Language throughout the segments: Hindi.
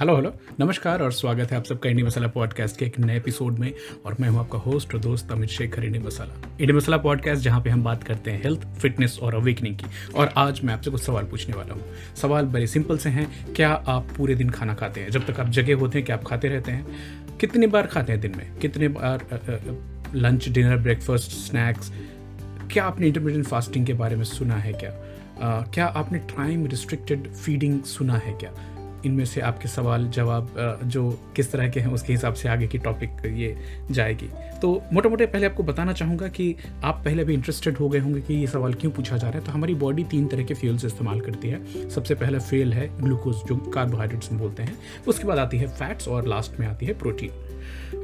हेलो हेलो नमस्कार और स्वागत है आप सबका इंडी मसाला पॉडकास्ट के एक नए एपिसोड में और मैं हूँ आपका होस्ट और दोस्त Amit Shekhar Indie Masala. Indie Masala podcast जहाँ पे हम बात करते हैं हेल्थ फिटनेस और अवेकनिंग की। और आज मैं आपसे कुछ सवाल पूछने वाला हूँ। सवाल बड़े सिंपल से हैं क्या आप पूरे दिन खाना खाते हैं? जब तक आप जगह होते हैं क्या आप खाते रहते हैं कितनी बार खाते हैं दिन में? कितने बार लंच डिनर ब्रेकफास्ट स्नैक्स क्या आपने इंटरमीडियंट फास्टिंग के बारे में सुना है क्या? आ, क्या आपने टाइम रिस्ट्रिक्टेड फीडिंग सुना है क्या? इनमें से आपके सवाल, जवाब जो किस तरह के हैं उसके हिसाब से आगे की टॉपिक ये जाएगी। तो मोटा मोटे पहले आपको बताना चाहूँगा कि आप पहले भी इंटरेस्टेड हो गए होंगे कि ये सवाल क्यों पूछा जा रहा है। तो हमारी बॉडी तीन तरह के फ्यूल्स इस्तेमाल करती है। सबसे पहला फेल है ग्लूकोज जो कार्बोहाइड्रेट्स में बोलते हैं। उसके बाद आती है फैट्स और लास्ट में आती है प्रोटीन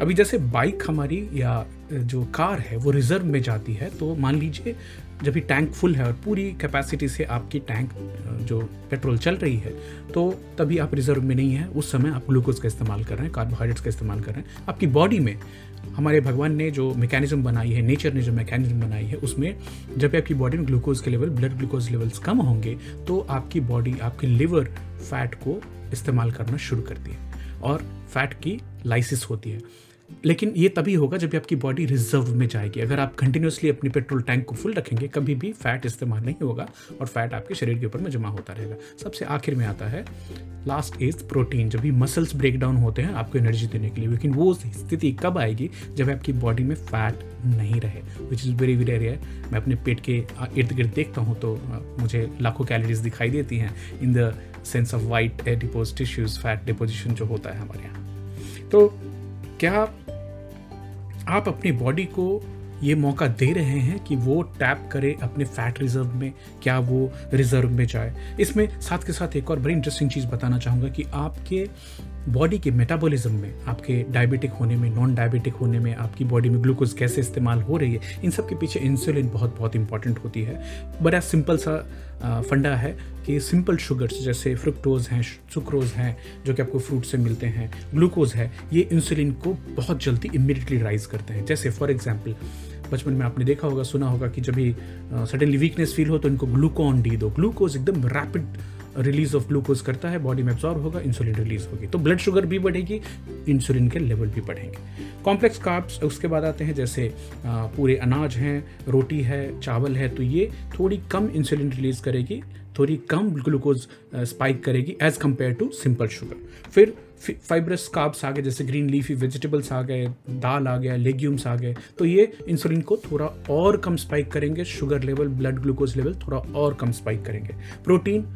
अभी जैसे बाइक हमारी या जो कार है, वो रिज़र्व में जाती है तो मान लीजिए जब भी टैंक फुल है और पूरी कैपेसिटी से आपकी टैंक जो पेट्रोल चल रही है तो तभी आप रिज़र्व में नहीं है। उस समय आप ग्लूकोज का इस्तेमाल कर रहे हैं, कार्बोहाइड्रेट्स का इस्तेमाल कर रहे हैं। आपकी बॉडी में हमारे भगवान ने जो मैकेनिज्म बनाई है, नेचर ने जो मैकेनिज्म बनाई है, उसमें जब भी आपकी बॉडी में ग्लूकोज के लेवल, ब्लड ग्लूकोज लेवल्स कम होंगे तो आपकी बॉडी, आपकी लिवर फैट को इस्तेमाल करना शुरू करती है। और फैट की लाइसिस होती है। लेकिन ये तभी होगा जब आपकी बॉडी रिज़र्व में जाएगी। अगर आप कंटिन्यूसली अपनी पेट्रोल टैंक को फुल रखेंगे, कभी भी फैट इस्तेमाल नहीं होगा और फैट आपके शरीर के ऊपर में जमा होता रहेगा। सबसे आखिर में आता है लास्ट इज़ प्रोटीन जब भी मसल्स ब्रेक डाउन होते हैं आपको एनर्जी देने के लिए, लेकिन वो स्थिति कब आएगी? जब आपकी बॉडी में फैट नहीं रहे which is very very rare मैं अपने पेट के इर्द गिर्द देखता हूँ तो मुझे लाखों कैलोरीज दिखाई देती हैं। In the sense of white adipose tissues fat deposition जो होता है हमारे यहाँ। तो क्या आप अपनी बॉडी को ये मौका दे रहे हैं कि वो टैप करे अपने फैट रिज़र्व में, क्या वो रिज़र्व में जाए? इसमें साथ के साथ एक और बड़ी इंटरेस्टिंग चीज़ बताना चाहूँगा कि आपके बॉडी के मेटाबॉलिज्म में, आपके डायबिटिक होने में नॉन डायबिटिक होने में, आपकी बॉडी में ग्लूकोज कैसे इस्तेमाल हो रही है, इन सब के पीछे इंसुलिन बहुत बहुत इंपॉर्टेंट होती है। बड़ा सिंपल सा फंडा है कि सिंपल शुगर्स जैसे फ्रुक्टोज हैं सुक्रोज हैं, जो कि आपको फ्रूट से मिलते हैं ग्लूकोज है, ये इंसुलिन को बहुत जल्दी इमीडिएटली राइज करते हैं। जैसे फॉर एग्ज़ाम्पल बचपन में आपने देखा होगा, सुना होगा कि जब भी सडनली वीकनेस फील हो तो इनको ग्लूकोन डी दो। ग्लूकोज एकदम रैपिड रिलीज़ ऑफ़ ग्लूकोज करता है, बॉडी में एब्जॉर्व होगा इंसुलिन रिलीज़ होगी। तो ब्लड शुगर भी बढ़ेगी इंसुलिन के लेवल भी बढ़ेंगे। कॉम्प्लेक्स कार्ब्स उसके बाद आते हैं, जैसे पूरे अनाज हैं, रोटी है, चावल है तो ये थोड़ी कम इंसुलिन रिलीज़ करेगी, थोड़ी कम ग्लूकोज स्पाइक करेगी as compare to simple sugar फिर फाइब्रस कार्ब्स आ गए, जैसे ग्रीन लीफी वेजिटेबल्स आ गए, दाल आ गया लेग्यूम्स आ गए तो ये इंसुलिन को थोड़ा और कम स्पाइक करेंगे sugar level blood glucose level थोड़ा और कम स्पाइक करेंगे। प्रोटीन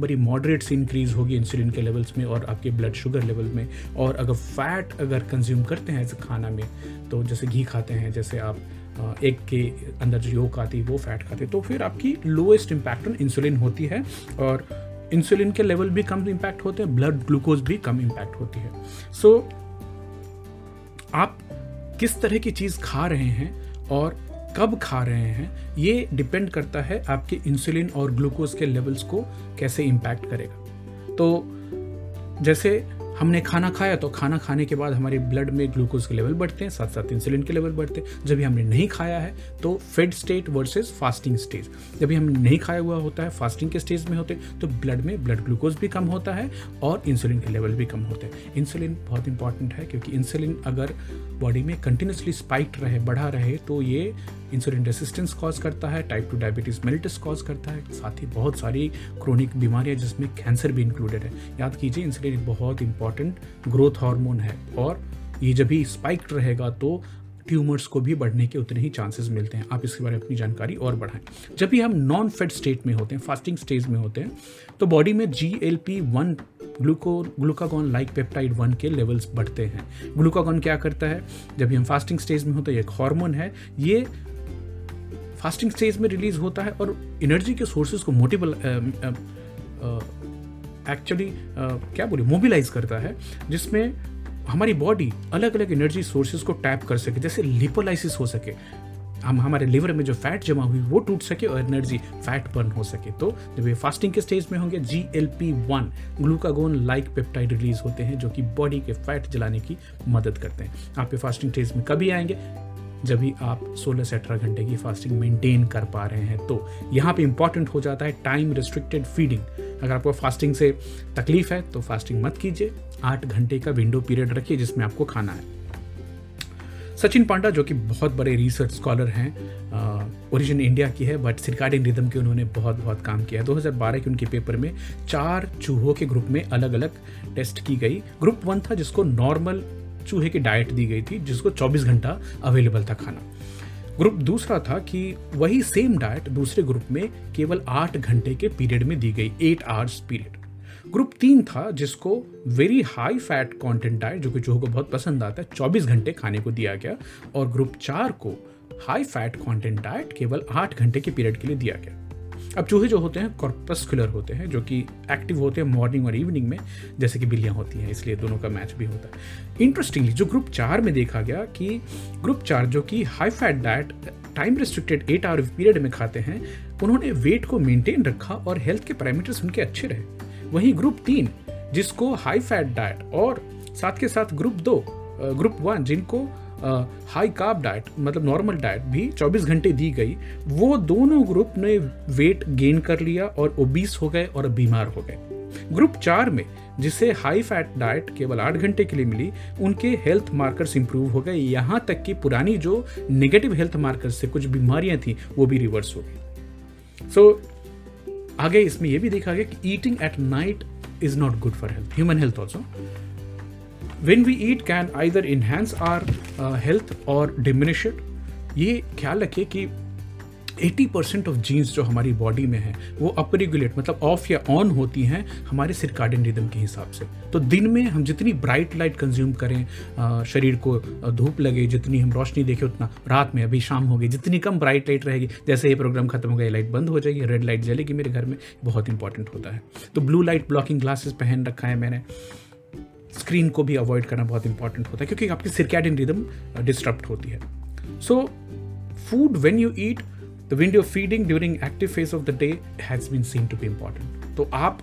बड़ी मॉडरेट से इंक्रीज होगी इंसुलिन के लेवल्स में और आपके ब्लड शुगर लेवल में। और अगर फैट अगर कंज्यूम करते हैं खाना में तो जैसे घी खाते हैं, जैसे आप एक के अंदर जो योग आती है, वो फैट खाते तो फिर आपकी लोएस्ट इम्पैक्ट ऑन इंसुलिन होती है। और इंसुलिन के लेवल भी कम इम्पैक्ट होते हैं ब्लड ग्लूकोज भी कम इम्पैक्ट होती है। सो so, आप किस तरह की चीज़ खा रहे हैं और कब खा रहे हैं ये डिपेंड करता है आपके इंसुलिन और ग्लूकोज के लेवल्स को कैसे इम्पैक्ट करेगा। तो जैसे हमने खाना खाया तो खाना खाने के बाद हमारे ब्लड में ग्लूकोज के लेवल बढ़ते हैं साथ साथ इंसुलिन के लेवल बढ़ते हैं। जब भी हमने नहीं खाया है तो fed state versus fasting stage जब भी हमने नहीं खाया हुआ होता है फास्टिंग के स्टेज में होते तो ब्लड में ब्लड ग्लूकोज भी कम होता है और इंसुलिन के लेवल भी कम होते हैं। इंसुलिन बहुत इंपॉर्टेंट है, क्योंकि इंसुलिन अगर बॉडी में कंटिन्यूसली स्पाइक रहे, बढ़ा रहे तो ये इंसुलिन रेसिस्टेंस कॉज करता है type two diabetes mellitus cause करता है। साथ ही बहुत सारी क्रोनिक बीमारियाँ जिसमें कैंसर भी इंक्लूडेड है। याद कीजिए इंसुलिन बहुत इंपॉर्टेंट ग्रोथ हार्मोन है। और ये जब भी स्पाइक्ड रहेगा तो ट्यूमर्स को भी बढ़ने के उतने ही चांसेस मिलते हैं। आप इसके बारे में अपनी जानकारी और बढ़ाएँ। जब भी हम नॉन फेड स्टेट में होते हैं फास्टिंग स्टेज में होते हैं तो बॉडी में G L P one gluco glucagon like peptide one के लेवल्स बढ़ते हैं। ग्लूकागॉन क्या करता है? जब भी हम फास्टिंग स्टेज में होते हैं एक हार्मोन है। ये फास्टिंग स्टेज में रिलीज़ होता है और एनर्जी के सोर्सेज को मोटिबल एक्चुअली क्या बोले मोबिलाइज करता है, जिसमें हमारी बॉडी अलग अलग एनर्जी सोर्सेज को टैप कर सके, जैसे लिपोलाइसिस हो सके। हम, हमारे लिवर में जो फैट जमा हुई, वो टूट सके और एनर्जी फैट बर्न हो सके। तो जब ये फास्टिंग के स्टेज में होंगे G L P one glucagon like peptide release होते हैं, जो कि बॉडी के फैट जलाने की मदद करते हैं। आप ये फास्टिंग स्टेज में कभी आएँगे, जब भी आप 16 से अठारह घंटे की फास्टिंग मेंटेन कर पा रहे हैं। तो यहाँ पे इंपॉर्टेंट हो जाता है टाइम रिस्ट्रिक्टेड फीडिंग अगर आपको फास्टिंग से तकलीफ़ है तो फास्टिंग मत कीजिए। आठ घंटे का विंडो पीरियड रखिए जिसमें आपको खाना है। सचिन पांडा, जो कि बहुत बड़े रिसर्च स्कॉलर हैं ओरिजिन इंडिया की है बट सिरकाडिन रिदम के उन्होंने बहुत बहुत काम किया है। 2012 के उनके पेपर में चार चूहों के ग्रुप में अलग अलग टेस्ट की गई। ग्रुप वन था जिसको नॉर्मल चूहे की डाइट दी गई थी, जिसको 24 घंटा अवेलेबल था खाना। ग्रुप दूसरा था कि वही सेम डाइट दूसरे ग्रुप में केवल आठ घंटे के पीरियड में दी गई एट आवर्स पीरियड ग्रुप तीन था जिसको very high fat content diet जो कि जो को बहुत पसंद आता है, चौबीस घंटे खाने को दिया गया, और ग्रुप चार को हाई फैट कंटेंट डाइट केवल आठ घंटे के पीरियड के लिए दिया गया। अब चूहे जो होते हैं कॉर्पस्कुलर होते हैं, जो कि एक्टिव होते हैं मॉर्निंग और इवनिंग में, जैसे कि बिल्लियाँ होती हैं, इसलिए दोनों का मैच भी होता है। इंटरेस्टिंगली जो ग्रुप चार में देखा गया कि ग्रुप चार जो कि high fat diet time restricted eight hour period में खाते हैं, उन्होंने वेट को मेंटेन रखा और हेल्थ के पैरामीटर्स उनके अच्छे रहे। वहीं ग्रुप तीन, जिसको हाई फैट डाइट और साथ के साथ ग्रुप दो ग्रुप वन जिनको हाई कार्ब डाइट मतलब नॉर्मल डाइट भी 24 घंटे दी गई वो दोनों ग्रुप ने वेट गेन कर लिया और ओबीस हो गए और बीमार हो गए। ग्रुप चार में जिसे हाई फैट डाइट केवल आठ घंटे के लिए मिली उनके हेल्थ मार्कर्स इंप्रूव हो गए। यहाँ तक कि पुरानी जो नेगेटिव हेल्थ मार्कर्स से कुछ बीमारियाँ थी वो भी रिवर्स हो गई। सो so, आगे इसमें यह भी देखा गया कि eating at night is not good for health human health also when we eat can either enhance our health or diminish it ये ख्याल रखिए कि 80 परसेंट ऑफ़ जीन्स जो हमारी बॉडी में है, वो अपरेगुलेट मतलब ऑफ़ या ऑन होती हैं हमारे सिरकार्डियन रिदम के हिसाब से। तो दिन में हम जितनी ब्राइट लाइट कंज्यूम करें शरीर को धूप लगे, जितनी हम रोशनी देखें उतना रात में, अभी शाम होगी जितनी कम ब्राइट लाइट रहेगी, जैसे ये प्रोग्राम खत्म हो गया लाइट बंद हो जाएगी रेड लाइट जलेगी मेरे घर में, बहुत इंपॉर्टेंट होता है। तो ब्लू लाइट ब्लॉकिंग ग्लासेस पहन रखा है मैंने। स्क्रीन को भी अवॉइड करना बहुत इंपॉर्टेंट होता है, क्योंकि आपकी सिरकैडिन रिदम डिस्टर्ब होती है। So food when you eat the window feeding during active phase of the day has been seen to be important तो आप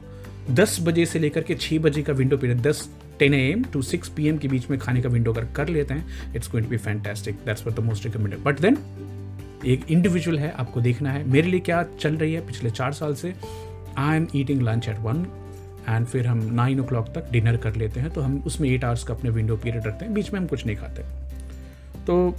10 बजे से लेकर के 6 बजे का window period 10 ten A M to six P M के बीच में खाने का विंडो अगर कर लेते हैं it's going to be fantastic that's the most recommended but then एक इंडिविजुअल है, आपको देखना है, मेरे लिए क्या चल रही है पिछले चार साल से? I am eating lunch at one and फिर हम नाइन ओ तक डिनर कर लेते हैं तो हम उसमें एट आवर्स का अपने विंडो पीरियड रखते हैं बीच में हम कुछ नहीं खाते। तो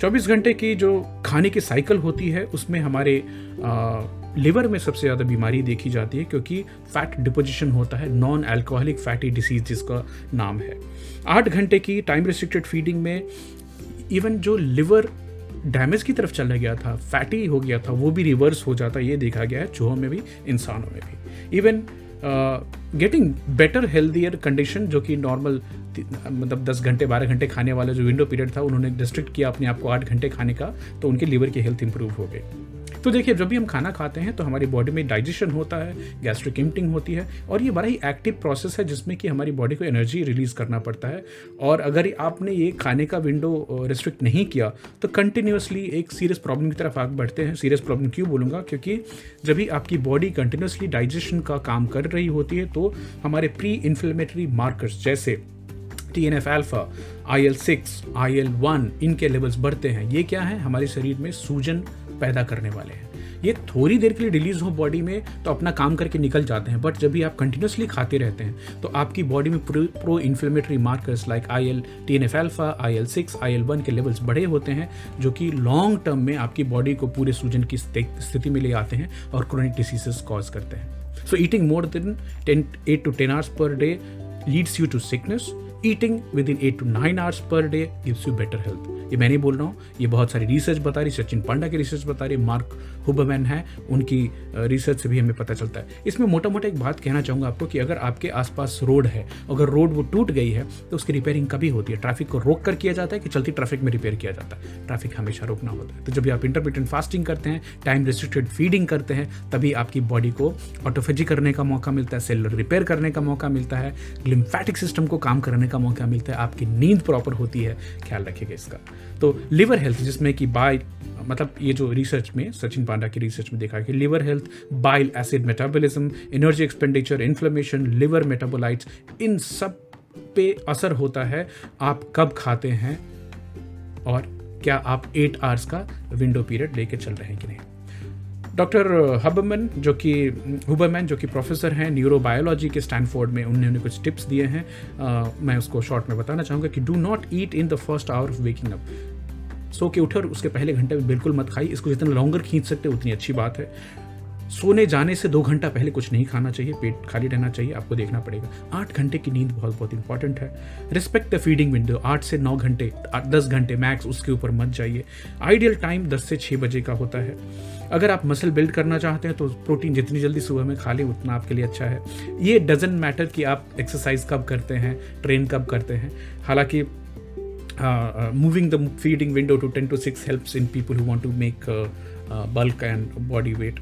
24 घंटे की जो खाने की साइकिल होती है उसमें हमारे आ, लिवर में सबसे ज़्यादा बीमारी देखी जाती है क्योंकि फैट डिपोजिशन होता है नॉन अल्कोहलिक फैटी डिसीज जिसका नाम है। आठ घंटे की टाइम रिस्ट्रिक्टेड फीडिंग में इवन जो लिवर डैमेज की तरफ़ चला गया था फैटी हो गया था वो भी रिवर्स हो जाता है ये देखा गया है चूहों में भी इंसानों में भी। Even getting better healthier condition जो कि नॉर्मल मतलब दस घंटे, बारह घंटे खाने वाला जो विंडो पीरियड था, उन्होंने डिस्ट्रिक्ट किया अपने आप को आठ घंटे खाने का तो उनके लीवर की हेल्थ इंप्रूव हो गई। तो देखिए, जब भी हम खाना खाते हैं तो हमारी बॉडी में डाइजेशन होता है गैस्ट्रिक इम्टिंग होती है, और ये बड़ा ही एक्टिव प्रोसेस है जिसमें कि हमारी बॉडी को एनर्जी रिलीज़ करना पड़ता है। और अगर आपने ये खाने का विंडो रिस्ट्रिक्ट नहीं किया तो कंटिन्यूसली एक सीरियस प्रॉब्लम की तरफ़ आगे बढ़ते हैं। सीरियस प्रॉब्लम क्यों बोलूँगा? क्योंकि जब भी आपकी बॉडी कंटिन्यूसली डाइजेशन का काम कर रही होती है तो हमारे प्री इन्फ्लेमेटरी मार्कर्स जैसे T N F alpha I L six I L one इनके लेवल्स बढ़ते हैं। ये क्या है? हमारे शरीर में सूजन पैदा करने वाले हैं। ये थोड़ी देर के लिए रिलीज़ हो बॉडी में तो अपना काम करके निकल जाते हैं, बट जब भी आप कंटिन्यूसली खाते रहते हैं तो आपकी बॉडी में pro inflammatory markers like I L T N F alpha I L six I L one के लेवल्स बढ़े होते हैं, जो कि लॉन्ग टर्म में आपकी बॉडी को पूरे सूजन की स्थिति में ले आते हैं और क्रोनिक डिसीजेस कॉज करते हैं। So eating more than ten eight to ten hours per day leads you to sickness eating within eight to nine hours per day gives you better health ये मैं नहीं बोल रहा हूँ, ये बहुत सारी रिसर्च बता रही, सचिन पांडा की रिसर्च बता रही मार्क हुबमैन है, उनकी रिसर्च से भी हमें पता चलता है। इसमें मोटा मोटा एक बात कहना चाहूँगा आपको कि अगर आपके आसपास रोड है, अगर रोड वो टूट गई है तो उसकी रिपेयरिंग कभी होती है। ट्रैफ़िक को रोक कर किया जाता है कि चलती ट्रैफ़िक में रिपेयर किया जाता है। ट्रैफ़िक हमेशा रोकना होता है। तो जब आप इंटरमीडियंट फास्टिंग करते हैं टाइम रिस्ट्रिक्टेड फीडिंग करते हैं, तभी आपकी बॉडी को ऑटोफेजी करने का मौका मिलता है सेलर रिपेयर करने का मौका मिलता है लिम्फेटिक सिस्टम को काम करने का मौका मिलता है, आपकी नींद प्रॉपर होती है, ख्याल रखिएगा इसका। तो लिवर हेल्थ जिसमें कि बाय मतलब ये जो रिसर्च में, सचिन पांडा की रिसर्च में देखा कि liver health bile acid metabolism energy expenditure inflammation liver metabolites इन सब पे असर होता है। आप कब खाते हैं और क्या आप एट आवर्स का विंडो पीरियड लेके चल रहे हैं कि नहीं? डॉक्टर हबमन जो कि हुबरमैन जो कि प्रोफेसर हैं न्यूरोबायोलॉजी के स्टैनफोर्ड में उन्होंने कुछ टिप्स दिए हैं। uh, मैं उसको शॉर्ट में बताना चाहूँगा कि do not eat in the first hour of waking up सो के उठर उसके पहले घंटे में बिल्कुल मत खाई इसको जितना लॉन्गर खींच सकते उतनी अच्छी बात है। सोने जाने से दो घंटा पहले कुछ नहीं खाना चाहिए, पेट खाली रहना चाहिए, आपको देखना पड़ेगा। आठ घंटे की नींद बहुत बहुत इंपॉर्टेंट है। रिस्पेक्ट द फीडिंग विंडो आठ से नौ घंटे दस घंटे मैक्स उसके ऊपर मत जाइए। आइडियल टाइम दस से छः बजे का होता है। अगर आप मसल बिल्ड करना चाहते हैं तो प्रोटीन जितनी जल्दी सुबह में खा लें, उतना आपके लिए अच्छा है। ये डजेंट मैटर कि आप एक्सरसाइज कब करते हैं ट्रेन कब करते हैं। हालाँकि moving the feeding window to ten to six helps in people who want to make bulk and body weight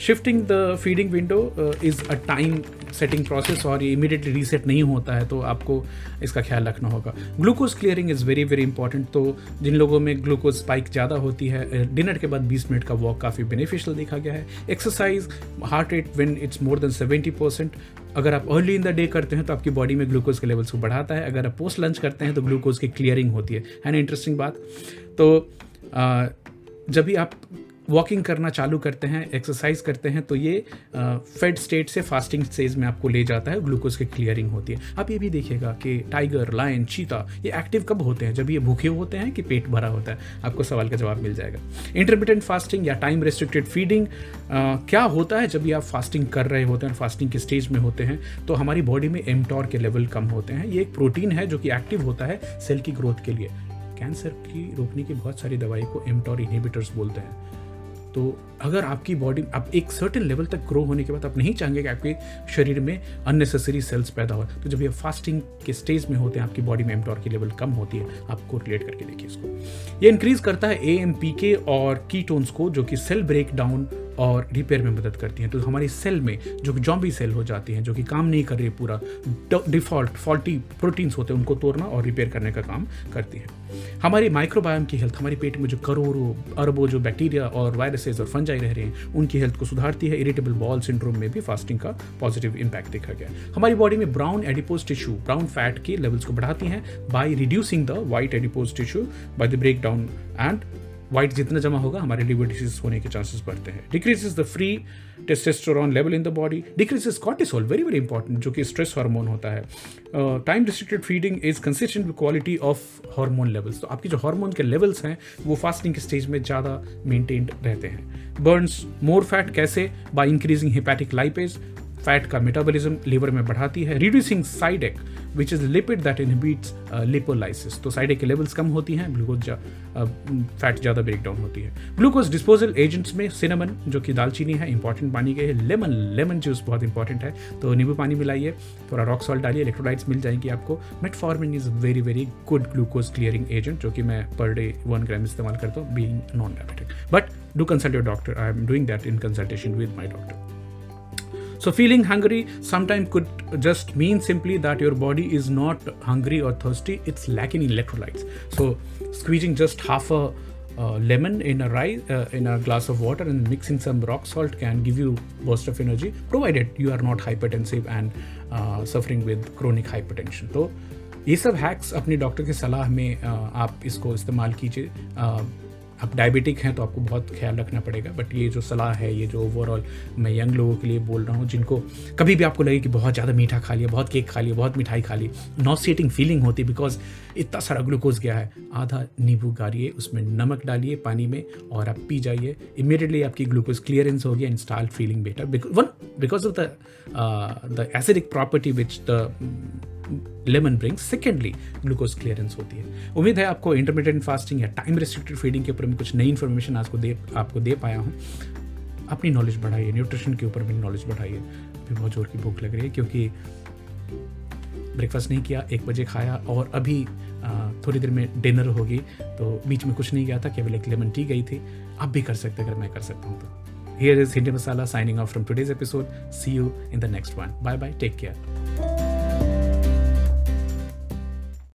shifting the feeding window is a time setting process और ये इमीडिएटली रीसेट नहीं होता है तो आपको इसका ख्याल रखना होगा। Glucose clearing is very very important तो जिन लोगों में ग्लूकोज स्पाइक ज़्यादा होती है डिनर के बाद 20 मिनट का वॉक काफ़ी बेनिफिशियल देखा गया है। Exercise heart rate when it's more than seventy percent अगर आप अर्ली इन द डे करते हैं तो आपकी बॉडी में ग्लूकोज के लेवल्स को बढ़ाता है। अगर आप पोस्ट लंच करते हैं तो ग्लूकोज की क्लियरिंग होती है। है ना इंटरेस्टिंग बात? तो जब भी आप वॉकिंग करना चालू करते हैं एक्सरसाइज करते हैं तो ये फेड स्टेट से फास्टिंग स्टेज में आपको ले जाता है ग्लूकोज की क्लियरिंग होती है। आप ये भी देखिएगा कि टाइगर लायन चीता ये एक्टिव कब होते हैं? जब ये भूखे होते हैं कि पेट भरा होता है? आपको सवाल का जवाब मिल जाएगा। इंटरमीडियंट फास्टिंग या टाइम रेस्ट्रिक्टेड फीडिंग क्या होता है जब ये आप फास्टिंग कर रहे होते हैं फास्टिंग के स्टेज में होते हैं तो हमारी बॉडी में एमटोर के लेवल कम होते हैं। ये एक प्रोटीन है जो कि एक्टिव होता है सेल की ग्रोथ के लिए। कैंसर की रोकने की बहुत सारी दवाई को एमटोर इनहिबिटर्स बोलते हैं। तो अगर आपकी बॉडी आप एक सर्टेन लेवल तक ग्रो होने के बाद आप नहीं चाहेंगे कि आपके शरीर में अननेसेसरी सेल्स पैदा हो तो जब ये फास्टिंग के स्टेज में होते हैं, आपकी बॉडी में एमटोर की लेवल कम होती है आपको रिलेट करके देखिए इसको। ये इंक्रीज करता है ए और कीटोन्स को, जो कि सेल ब्रेक डाउन और रिपेयर में मदद करती हैं। तो हमारी सेल में जो जॉम्बी सेल हो जाती हैं, जो कि काम नहीं कर रही पूरा डिफ़ॉल्ट फॉल्टी प्रोटीन्स होते हैं, उनको तोड़ना और रिपेयर करने का काम करती है। हमारी माइक्रोबायोम की हेल्थ हमारे पेट में जो करोड़ों अरबों जो बैक्टीरिया और वायरसेस और फंजाई रह रहे हैं, उनकी हेल्थ को सुधारती है। इरिटेबल बॉल सिंड्रोम में भी फास्टिंग का पॉजिटिव इंपैक्ट देखा गया हमारी बॉडी में brown adipose tissue brown fat के लेवल्स को बढ़ाती हैं by reducing the white adipose tissue by the break down and white जितना जमा होगा, हमारे लिवर डिज़ीज़ होने के चांसेस बढ़ते हैं। Decrease is the free testosterone level in the body decrease cortisol very very important जो कि स्ट्रेस हार्मोन होता है। Time restricted feeding is consistent with quality of hormone levels तो आपकी जो हार्मोन के लेवल्स हैं, वो फास्टिंग के स्टेज में ज़्यादा मेंटेन्ड रहते हैं। बर्न्स मोर फैट कैसे? By increasing hepatic lipase fat का मेटाबॉलिज्म लीवर में बढ़ाती है reducing sidec which is lipid that inhibits lipolysis तो साइडेक के लेवल्स कम होती हैं ग्लूकोज फैट ज़्यादा ब्रेक डाउन होती है। ग्लूकोज डिस्पोजल एजेंट्स में सिनेमन जो कि दालचीनी है इंपॉर्टेंट पानी गई है लेमन लेमन जूस बहुत इंपॉर्टेंट है। तो नींबू पानी मिलाइए, थोड़ा रॉक सॉल्ट डालिए इलेक्ट्रोलाइट्स मिल जाएँगी आपको। Metformin is very very good glucose clearing agent जो कि मैं पर डे वन ग्राम इस्तेमाल करता हूँ being non diabetic but do consult your doctor I am doing that in consultation with my doctor So, feeling hungry sometimes could just mean simply that your body is not hungry or thirsty, it's lacking electrolytes. So, squeezing just half a uh, lemon in a rice uh, in a glass of water and mixing some rock salt can give you burst of energy provided you are not hypertensive and uh, suffering with chronic hypertension तो ये सब हैक्स अपने डॉक्टर की सलाह में uh, आप इसको इस्तेमाल कीजिए uh, आप डायबिटिक हैं तो आपको बहुत ख्याल रखना पड़ेगा बट ये जो सलाह है, ये जो ओवरऑल मैं यंग लोगों के लिए बोल रहा हूँ, जिनको कभी भी आपको लगे कि बहुत ज़्यादा मीठा खा लिया, बहुत केक खा लिया, बहुत मिठाई खा ली नॉसिएटिंग फीलिंग होती बिकॉज़ इतना सारा ग्लूकोज गया है। आधा नींबू गाड़िए उसमें नमक डालिए पानी में और आप पी जाइए। इमीडिएटली आपकी ग्लूकोज क्लियरेंस हो गया start feeling better one because of the the acidic property which the lemon bring secondly glucose clearance होती है। उम्मीद है आपको इंटरमीडियंट फास्टिंग या टाइम रिस्ट्रिक्टेड फीडिंग के ऊपर में कुछ नई इन्फॉर्मेशन आपको दे आपको दे पाया हूँ। अपनी नॉलेज बढ़ाइए न्यूट्रिशन के ऊपर भी नॉलेज बढ़ाइए। अभी बहुत ज़ोर की भूख लग रही है क्योंकि ब्रेकफास्ट नहीं किया, एक बजे खाया और अभी थोड़ी देर में डिनर होगी तो बीच में कुछ नहीं गया था, केवल एक लेमन टी गई थी। आप भी कर सकते अगर मैं कर सकता हूँ तो। Here is Hindi Masala signing off from today's episode see you in the next one bye bye take care